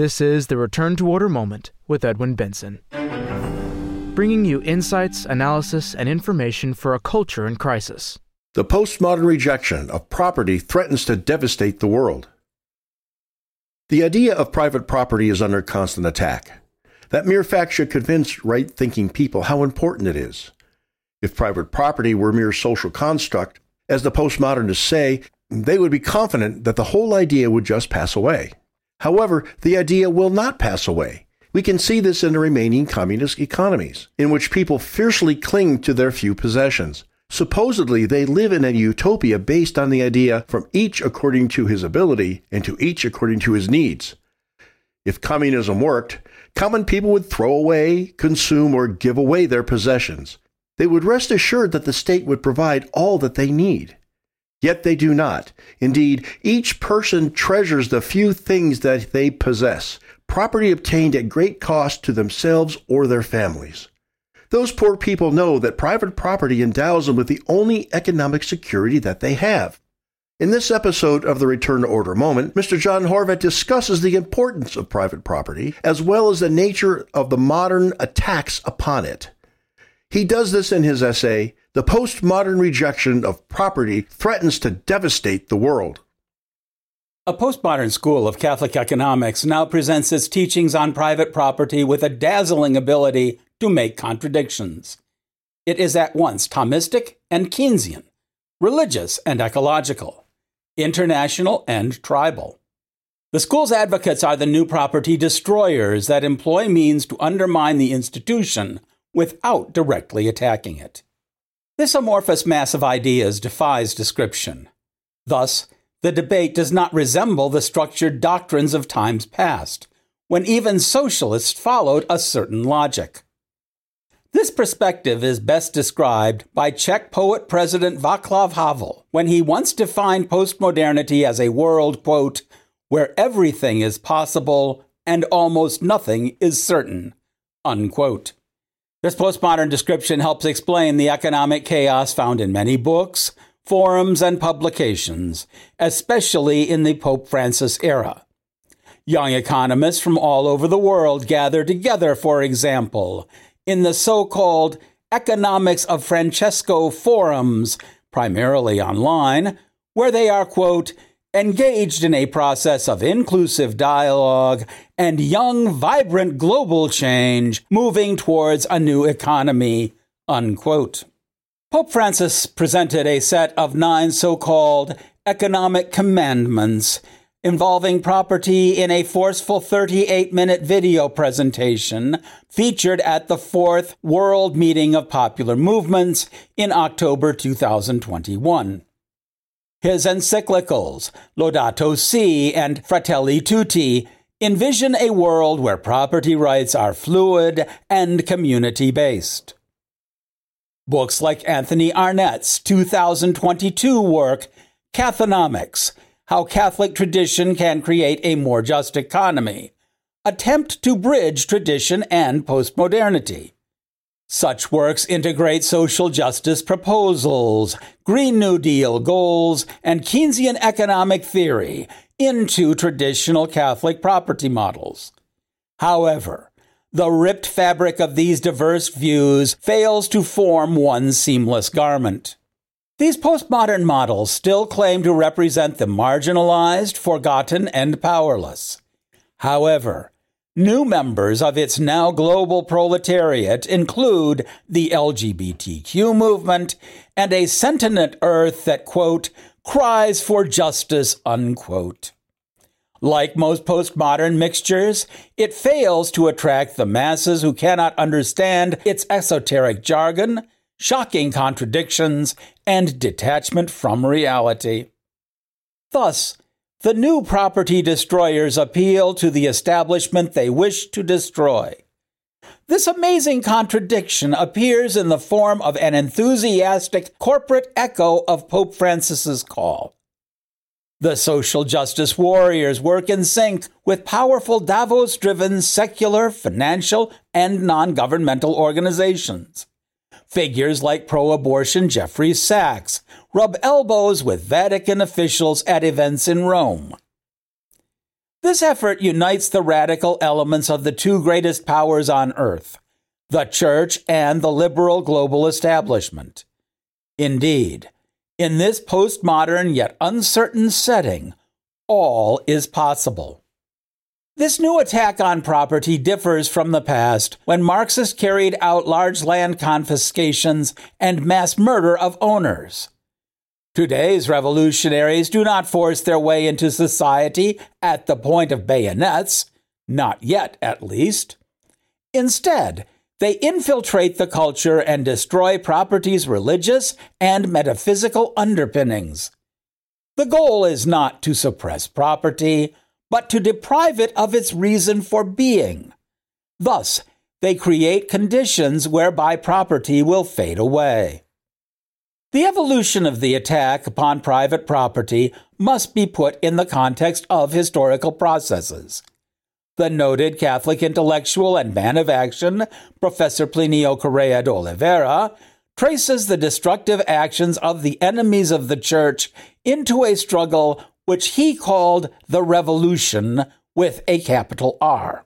This is the Return to Order Moment with Edwin Benson, bringing you insights, analysis, and information for a culture in crisis. The postmodern rejection of property threatens to devastate the world. The idea of private property is under constant attack. That mere fact should convince right thinking people how important it is. If private property were mere social construct, as the postmodernists say, they would be confident that the whole idea would just pass away. However, the idea will not pass away. We can see this in the remaining communist economies, in which people fiercely cling to their few possessions. Supposedly, they live in a utopia based on the idea from each according to his ability and to each according to his needs. If communism worked, common people would throw away, consume, or give away their possessions. They would rest assured that the state would provide all that they need. Yet they do not. Indeed, each person treasures the few things that they possess, property obtained at great cost to themselves or their families. Those poor people know that private property endows them with the only economic security that they have. In this episode of the Return to Order Moment, Mr. John Horvat discusses the importance of private property as well as the nature of the modern attacks upon it. He does this in his essay, The Postmodern Rejection of Property Threatens to Devastate the World. A postmodern school of Catholic economics now presents its teachings on private property with a dazzling ability to make contradictions. It is at once Thomistic and Keynesian, religious and ecological, international and tribal. The school's advocates are the new property destroyers that employ means to undermine the institution without directly attacking it. This amorphous mass of ideas defies description. Thus, the debate does not resemble the structured doctrines of times past, when even socialists followed a certain logic. This perspective is best described by Czech poet President Václav Havel when he once defined postmodernity as a world, quote, where everything is possible and almost nothing is certain, unquote. This postmodern description helps explain the economic chaos found in many books, forums, and publications, especially in the Pope Francis era. Young economists from all over the world gather together, for example, in the so called Economics of Francesco forums, primarily online, where they are, quote, engaged in a process of inclusive dialogue and young, vibrant global change moving towards a new economy, unquote. Pope Francis presented a set of nine so called economic commandments involving property in a forceful 38 minute video presentation featured at the fourth World Meeting of Popular Movements in October 2021. His encyclicals, Laudato Si and Fratelli Tutti, envision a world where property rights are fluid and community based. Books like Anthony Annett's 2022 work, Cathonomics How Catholic Tradition Can Create a More Just Economy, attempt to bridge tradition and postmodernity. Such works integrate social justice proposals, Green New Deal goals, and Keynesian economic theory into traditional Catholic property models. However, the ripped fabric of these diverse views fails to form one seamless garment. These postmodern models still claim to represent the marginalized, forgotten, and powerless. However, new members of its now global proletariat include the LGBTQ movement and a sentient earth that, quote, cries for justice, unquote. Like most postmodern mixtures, it fails to attract the masses who cannot understand its esoteric jargon, shocking contradictions, and detachment from reality. Thus, the new property destroyers appeal to the establishment they wish to destroy. This amazing contradiction appears in the form of an enthusiastic corporate echo of Pope Francis's call. The social justice warriors work in sync with powerful Davos driven secular, financial, and non governmental organizations. Figures like pro abortion Jeffrey Sachs rub elbows with Vatican officials at events in Rome. This effort unites the radical elements of the two greatest powers on earth, the church and the liberal global establishment. Indeed, in this postmodern yet uncertain setting, all is possible. This new attack on property differs from the past when Marxists carried out large land confiscations and mass murder of owners. Today's revolutionaries do not force their way into society at the point of bayonets, not yet at least. Instead, they infiltrate the culture and destroy property's religious and metaphysical underpinnings. The goal is not to suppress property, but to deprive it of its reason for being. Thus, they create conditions whereby property will fade away. The evolution of the attack upon private property must be put in the context of historical processes. The noted Catholic intellectual and man of action, Professor Plinio Correa de Oliveira, traces the destructive actions of the enemies of the Church into a struggle which he called the Revolution with a capital R.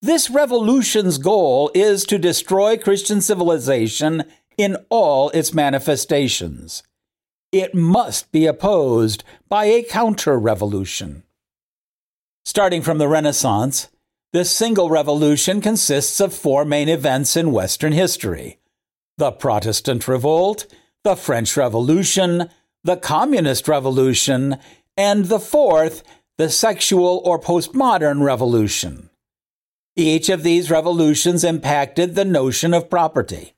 This revolution's goal is to destroy Christian civilization in all its manifestations. It must be opposed by a counter revolution. Starting from the Renaissance, this single revolution consists of four main events in Western history the Protestant Revolt, the French Revolution, the Communist Revolution, and the fourth, the sexual or postmodern revolution. Each of these revolutions impacted the notion of property.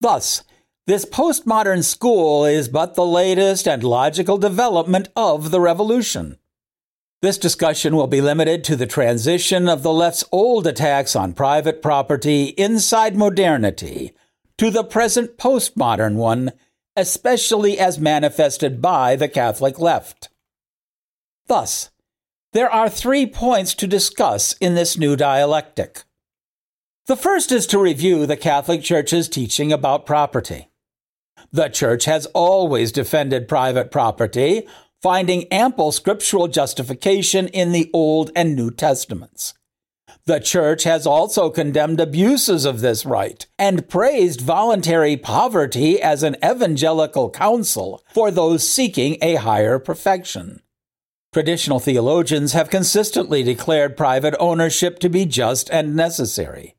Thus, this postmodern school is but the latest and logical development of the revolution. This discussion will be limited to the transition of the left's old attacks on private property inside modernity to the present postmodern one, especially as manifested by the Catholic left. Thus, there are three points to discuss in this new dialectic. The first is to review the Catholic Church's teaching about property. The Church has always defended private property, finding ample scriptural justification in the Old and New Testaments. The Church has also condemned abuses of this right and praised voluntary poverty as an evangelical counsel for those seeking a higher perfection. Traditional theologians have consistently declared private ownership to be just and necessary.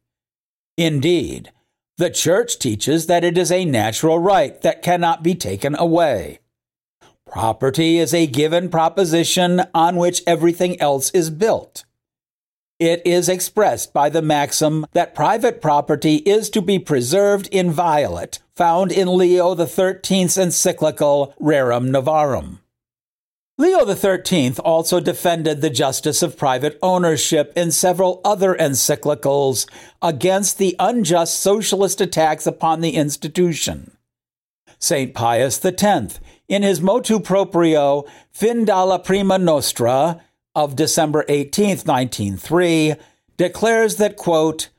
Indeed, the Church teaches that it is a natural right that cannot be taken away. Property is a given proposition on which everything else is built. It is expressed by the maxim that private property is to be preserved inviolate, found in Leo XIII's encyclical Rerum Novarum. Leo XIII also defended the justice of private ownership in several other encyclicals against the unjust socialist attacks upon the institution. St. Pius X, in his motu proprio Fin dalla Prima Nostra of December 18, 1903, declares that, quote,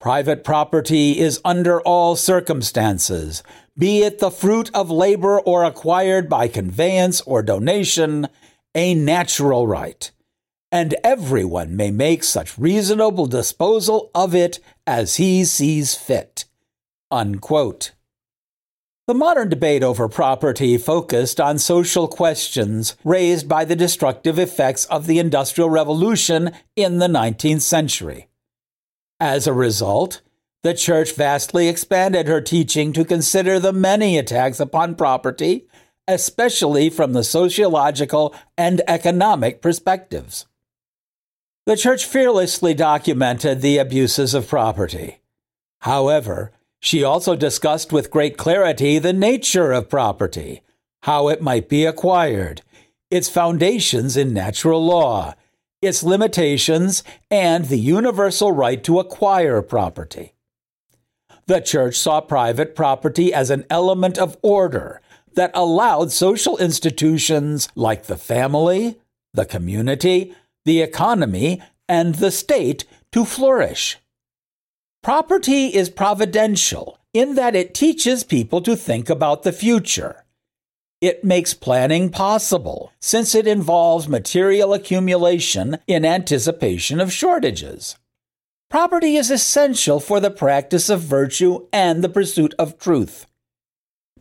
Private property is under all circumstances, be it the fruit of labor or acquired by conveyance or donation, a natural right, and everyone may make such reasonable disposal of it as he sees fit. Unquote. The modern debate over property focused on social questions raised by the destructive effects of the Industrial Revolution in the 19th century. As a result, the Church vastly expanded her teaching to consider the many attacks upon property, especially from the sociological and economic perspectives. The Church fearlessly documented the abuses of property. However, she also discussed with great clarity the nature of property, how it might be acquired, its foundations in natural law, its limitations, and the universal right to acquire property. The church saw private property as an element of order that allowed social institutions like the family, the community, the economy, and the state to flourish. Property is providential in that it teaches people to think about the future. It makes planning possible, since it involves material accumulation in anticipation of shortages. Property is essential for the practice of virtue and the pursuit of truth.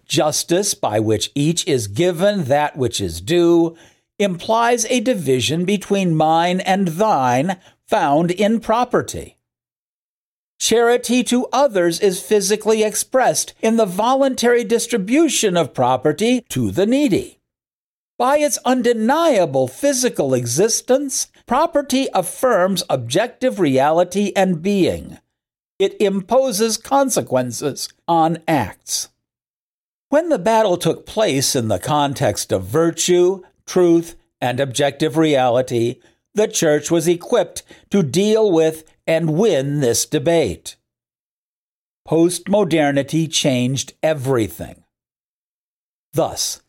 Justice, by which each is given that which is due, implies a division between mine and thine found in property. Charity to others is physically expressed in the voluntary distribution of property to the needy. By its undeniable physical existence, property affirms objective reality and being. It imposes consequences on acts. When the battle took place in the context of virtue, truth, and objective reality, the church was equipped to deal with and win this debate. Postmodernity changed everything. Thus,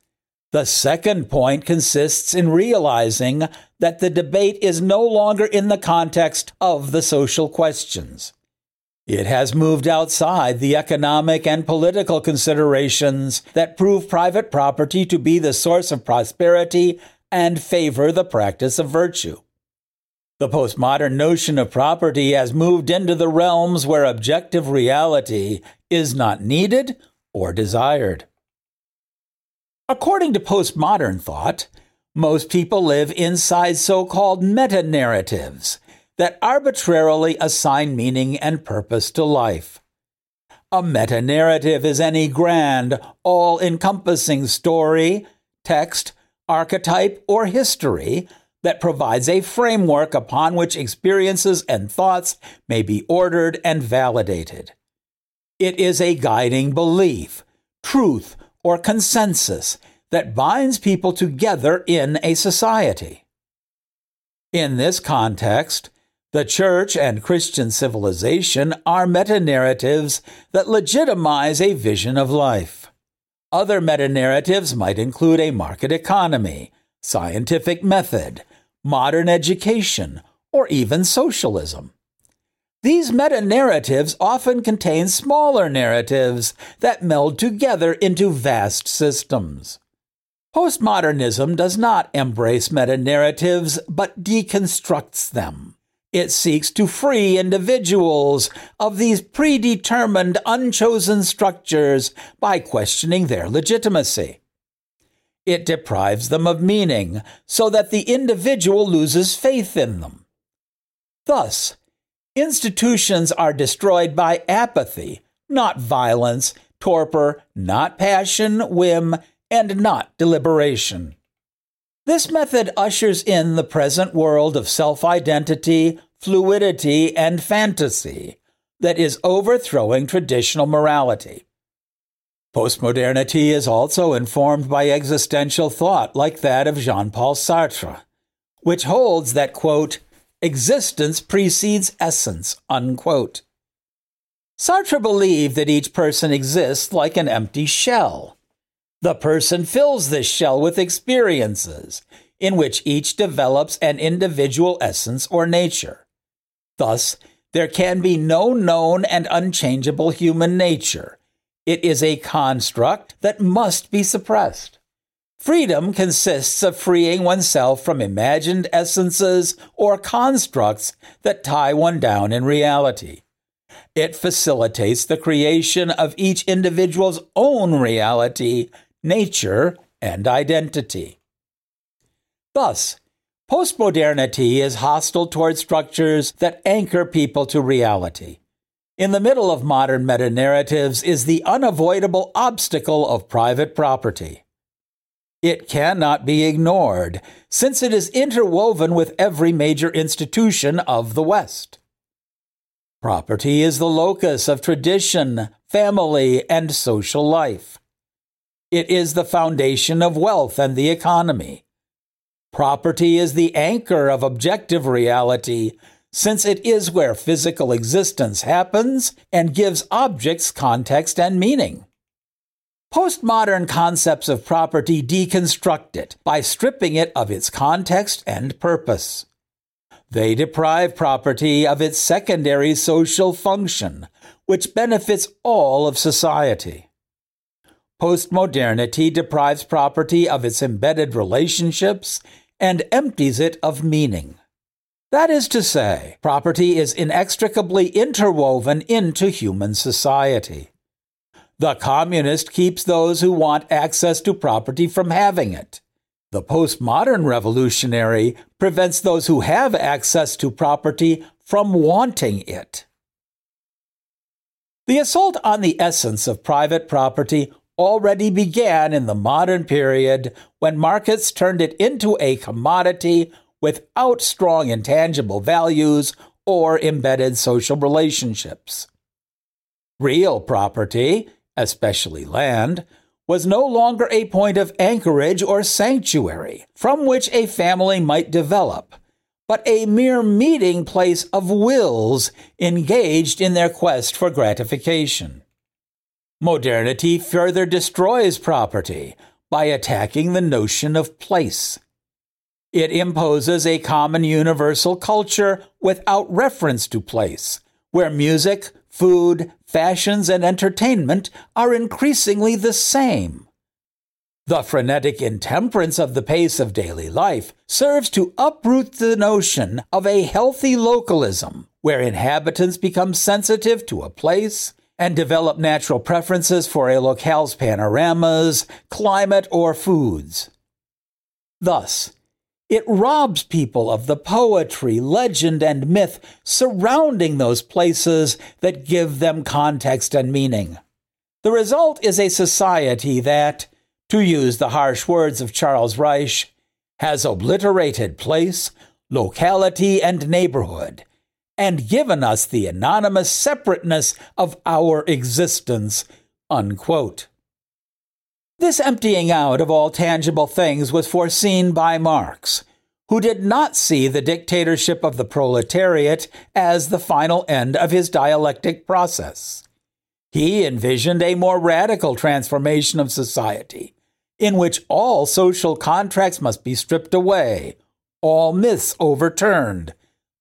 the second point consists in realizing that the debate is no longer in the context of the social questions. It has moved outside the economic and political considerations that prove private property to be the source of prosperity and favor the practice of virtue. The postmodern notion of property has moved into the realms where objective reality is not needed or desired. According to postmodern thought, most people live inside so called meta narratives that arbitrarily assign meaning and purpose to life. A meta narrative is any grand, all encompassing story, text, archetype, or history that provides a framework upon which experiences and thoughts may be ordered and validated. It is a guiding belief, truth, or consensus that binds people together in a society. In this context, the church and Christian civilization are meta narratives that legitimize a vision of life. Other meta narratives might include a market economy, scientific method, modern education, or even socialism. These meta narratives often contain smaller narratives that meld together into vast systems. Postmodernism does not embrace meta narratives, but deconstructs them. It seeks to free individuals of these predetermined, unchosen structures by questioning their legitimacy. It deprives them of meaning so that the individual loses faith in them. Thus, institutions are destroyed by apathy, not violence, torpor, not passion, whim, and not deliberation. This method ushers in the present world of self identity, fluidity, and fantasy that is overthrowing traditional morality. Postmodernity is also informed by existential thought like that of Jean Paul Sartre, which holds that, quote, existence precedes essence, unquote. Sartre believed that each person exists like an empty shell. The person fills this shell with experiences, in which each develops an individual essence or nature. Thus, there can be no known and unchangeable human nature. It is a construct that must be suppressed. Freedom consists of freeing oneself from imagined essences or constructs that tie one down in reality. It facilitates the creation of each individual's own reality, nature, and identity. Thus, Postmodernity is hostile toward structures that anchor people to reality. In the middle of modern meta narratives is the unavoidable obstacle of private property. It cannot be ignored, since it is interwoven with every major institution of the West. Property is the locus of tradition, family, and social life. It is the foundation of wealth and the economy. Property is the anchor of objective reality, since it is where physical existence happens and gives objects context and meaning. Postmodern concepts of property deconstruct it by stripping it of its context and purpose. They deprive property of its secondary social function, which benefits all of society. postmodernity deprives property of its embedded relationships and empties it of meaning. That is to say, property is inextricably interwoven into human society. The communist keeps those who want access to property from having it. The postmodern revolutionary prevents those who have access to property from wanting it. The assault on the essence of private property already began in the modern period when markets turned it into a commodity without strong intangible values or embedded social relationships. Real property, especially land, was no longer a point of anchorage or sanctuary from which a family might develop, but a mere meeting place of wills engaged in their quest for gratification. Modernity further destroys property by attacking the notion of place. It imposes a common universal culture without reference to place, where music, food, fashions, and entertainment are increasingly the same. The frenetic intemperance of the pace of daily life serves to uproot the notion of a healthy localism, where inhabitants become sensitive to a place and develop natural preferences for a locale's panoramas, climate, or foods. Thus, it robs people of the poetry, legend, and myth surrounding those places that give them context and meaning. The result is a society that, to use the harsh words of Charles Reich, has obliterated place, locality, and neighborhood and given us the anonymous separateness of our existence. Unquote. This emptying out of all tangible things was foreseen by Marx, who did not see the dictatorship of the proletariat as the final end of his dialectic process. He envisioned a more radical transformation of society, in which all social contracts must be stripped away, all myths overturned,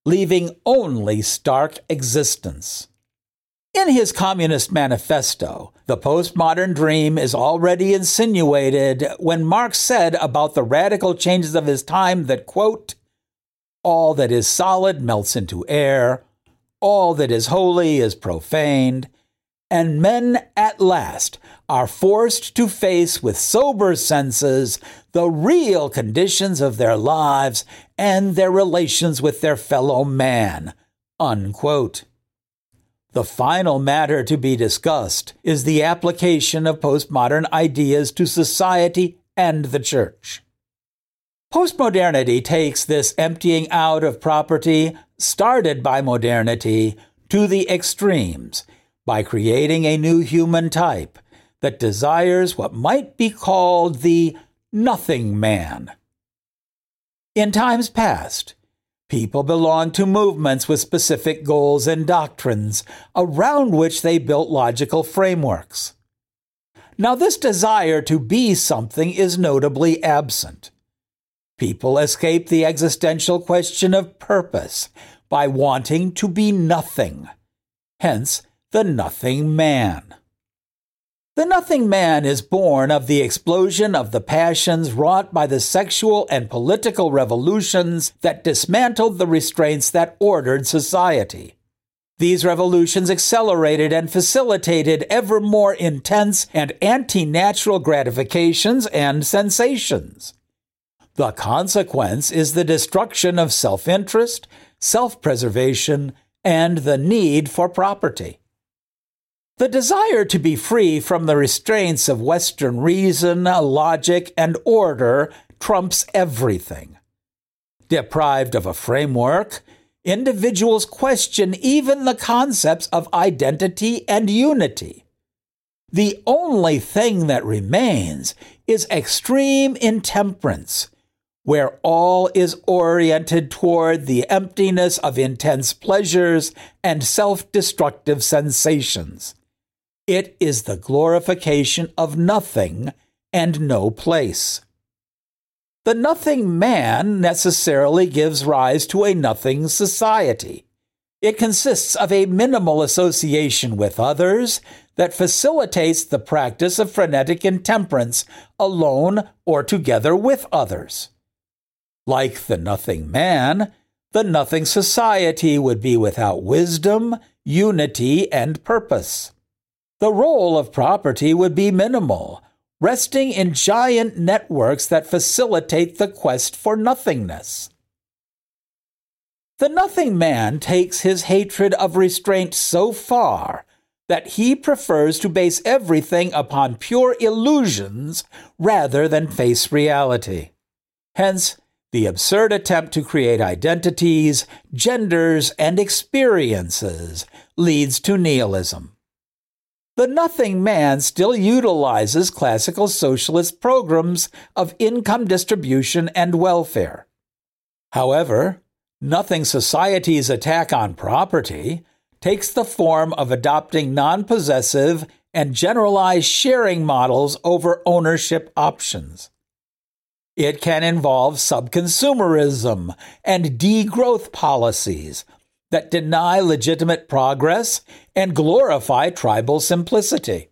leaving only stark existence. In his Communist Manifesto, the postmodern dream is already insinuated when Marx said about the radical changes of his time that, quote, all that is solid melts into air, all that is holy is profaned, and men at last are forced to face with sober senses the real conditions of their lives and their relations with their fellow man. Unquote. The final matter to be discussed is the application of postmodern ideas to society and the church. Postmodernity takes this emptying out of property, started by modernity, to the extremes by creating a new human type that desires what might be called the nothing man. In times past, people belonged to movements with specific goals and doctrines around which they built logical frameworks. Now, this desire to be something is notably absent. People escape the existential question of purpose by wanting to be nothing. Hence, the nothing man. The Nothing Man is born of the explosion of the passions wrought by the sexual and political revolutions that dismantled the restraints that ordered society. These revolutions accelerated and facilitated ever more intense and anti natural gratifications and sensations. The consequence is the destruction of self interest, self preservation, and the need for property. The desire to be free from the restraints of Western reason, logic, and order trumps everything. Deprived of a framework, individuals question even the concepts of identity and unity. The only thing that remains is extreme intemperance, where all is oriented toward the emptiness of intense pleasures and self destructive sensations. It is the glorification of nothing and no place. The nothing man necessarily gives rise to a nothing society. It consists of a minimal association with others that facilitates the practice of frenetic intemperance alone or together with others. Like the nothing man, the nothing society would be without wisdom, unity, and purpose. The role of property would be minimal, resting in giant networks that facilitate the quest for nothingness. The nothing man takes his hatred of restraint so far that he prefers to base everything upon pure illusions rather than face reality. Hence, the absurd attempt to create identities, genders, and experiences leads to nihilism. The nothing man still utilizes classical socialist programs of income distribution and welfare. However, nothing society's attack on property takes the form of adopting non possessive and generalized sharing models over ownership options. It can involve subconsumerism and degrowth policies that deny legitimate progress and glorify tribal simplicity.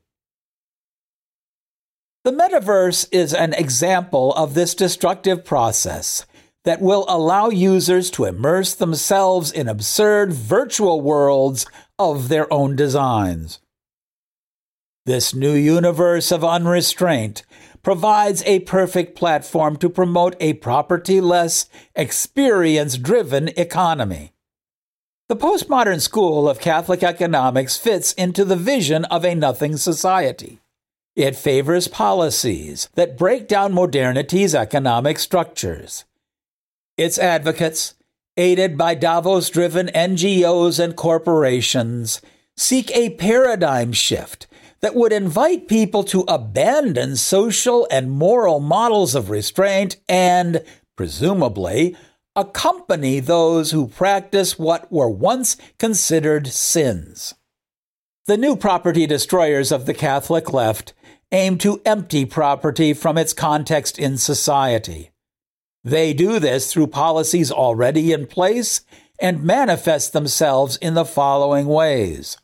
The metaverse is an example of this destructive process that will allow users to immerse themselves in absurd virtual worlds of their own designs. This new universe of unrestraint provides a perfect platform to promote a property less, experience driven economy. The postmodern school of Catholic economics fits into the vision of a nothing society. It favors policies that break down modernity's economic structures. Its advocates, aided by Davos driven NGOs and corporations, seek a paradigm shift that would invite people to abandon social and moral models of restraint and, presumably, accompany those who practice what were once considered sins. The new property destroyers of the Catholic left aim to empty property from its context in society. They do this through policies already in place and manifest themselves in the following ways.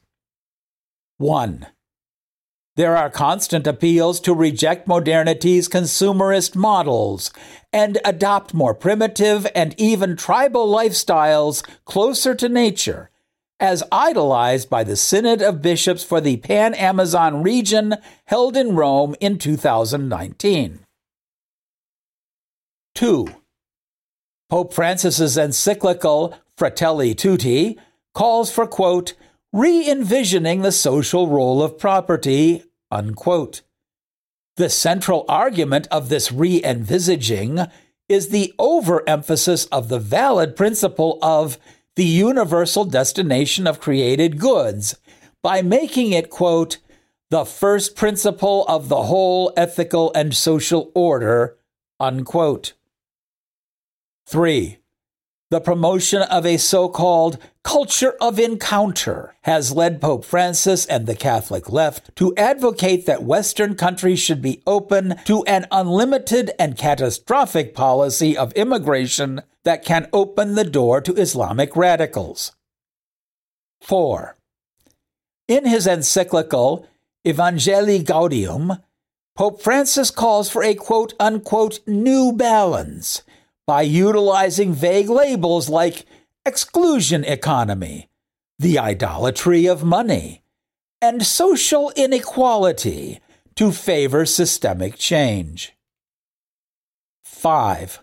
1. There are constant appeals to reject modernity's consumerist models and adopt more primitive and even tribal lifestyles closer to nature, as idolized by the Synod of Bishops for the Pan Amazon region held in Rome in 2019. 2. Pope Francis's encyclical Fratelli Tutti calls for, quote, re envisioning the social role of property, unquote. The central argument of this re envisaging is the overemphasis of the valid principle of the universal destination of created goods by making it, quote, the first principle of the whole ethical and social order, unquote. 3. The promotion of a so called culture of encounter has led Pope Francis and the Catholic left to advocate that Western countries should be open to an unlimited and catastrophic policy of immigration that can open the door to Islamic radicals. 4. In his encyclical Evangelii Gaudium, Pope Francis calls for a quote unquote new balance by utilizing vague labels like exclusion economy, the idolatry of money, and social inequality to favor systemic change. 5.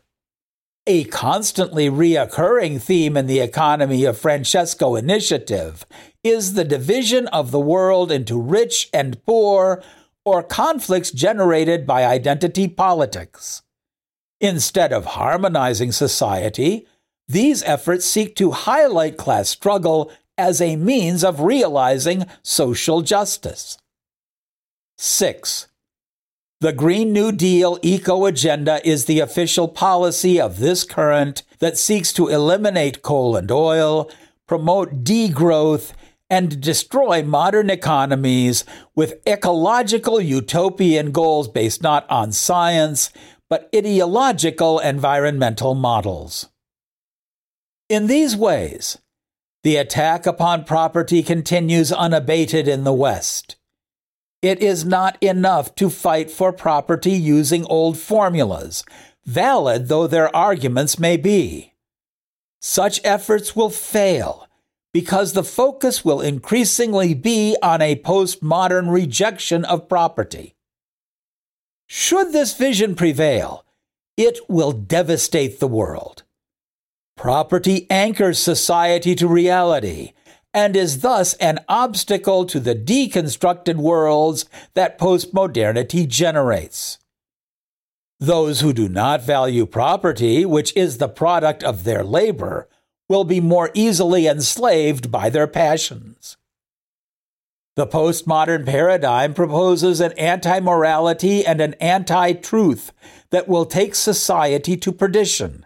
A constantly reoccurring theme in the economy of Francesco Initiative is the division of the world into rich and poor, or conflicts generated by identity politics. Instead of harmonizing society, these efforts seek to highlight class struggle as a means of realizing social justice. 6. The Green New Deal eco agenda is the official policy of this current that seeks to eliminate coal and oil, promote degrowth, and destroy modern economies with ecological utopian goals based not on science, but ideological environmental models. In these ways, the attack upon property continues unabated in the West. It is not enough to fight for property using old formulas, valid though their arguments may be. Such efforts will fail because the focus will increasingly be on a postmodern rejection of property. Should this vision prevail, it will devastate the world. Property anchors society to reality and is thus an obstacle to the deconstructed worlds that postmodernity generates. Those who do not value property, which is the product of their labor, will be more easily enslaved by their passions. The postmodern paradigm proposes an anti morality and an anti truth that will take society to perdition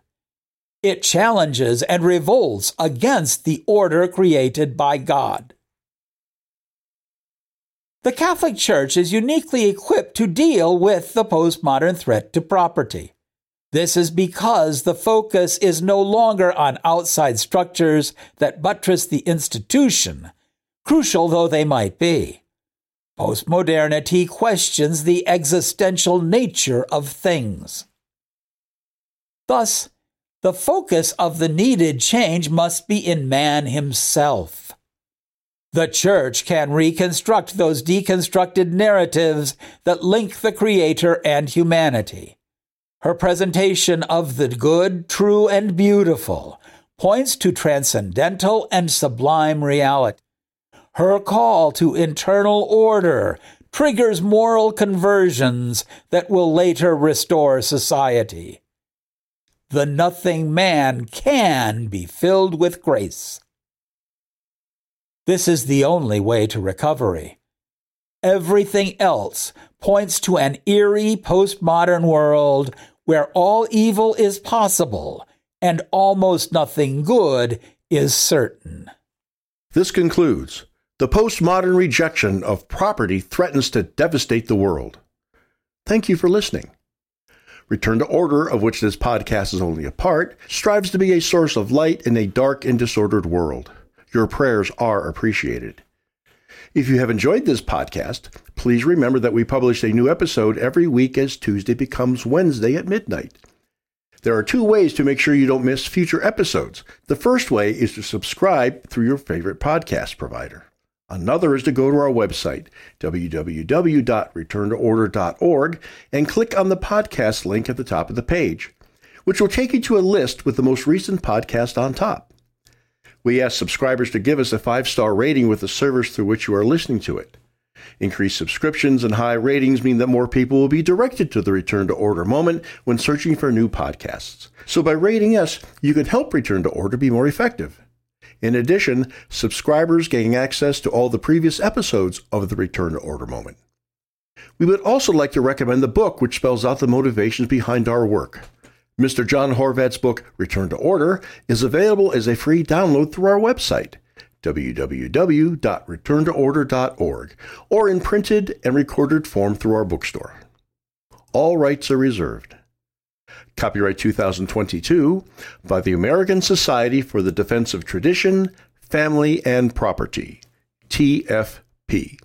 it challenges and revolts against the order created by God. The Catholic Church is uniquely equipped to deal with the postmodern threat to property. This is because the focus is no longer on outside structures that buttress the institution, crucial though they might be. Postmodernity questions the existential nature of things. Thus, the focus of the needed change must be in man himself. The church can reconstruct those deconstructed narratives that link the Creator and humanity. Her presentation of the good, true, and beautiful points to transcendental and sublime reality. Her call to internal order triggers moral conversions that will later restore society the nothing man can be filled with grace. This is the only way to recovery. Everything else points to an eerie postmodern world where all evil is possible and almost nothing good is certain. This concludes The postmodern rejection of property threatens to devastate the world. Thank you for listening. Return to Order, of which this podcast is only a part, strives to be a source of light in a dark and disordered world. Your prayers are appreciated. If you have enjoyed this podcast, please remember that we publish a new episode every week as Tuesday becomes Wednesday at midnight. There are two ways to make sure you don't miss future episodes. The first way is to subscribe through your favorite podcast provider. Another is to go to our website, www.returntoorder.org, and click on the podcast link at the top of the page, which will take you to a list with the most recent podcast on top. We ask subscribers to give us a five star rating with the service through which you are listening to it. Increased subscriptions and high ratings mean that more people will be directed to the Return to Order moment when searching for new podcasts. So by rating us, you can help Return to Order be more effective. In addition, subscribers gain access to all the previous episodes of the Return to Order Moment. We would also like to recommend the book which spells out the motivations behind our work. Mr. John Horvat's book, Return to Order, is available as a free download through our website, www.returntoorder.org, or in printed and recorded form through our bookstore. All rights are reserved. Copyright 2022 by the American Society for the Defense of Tradition, Family, and Property, TFP.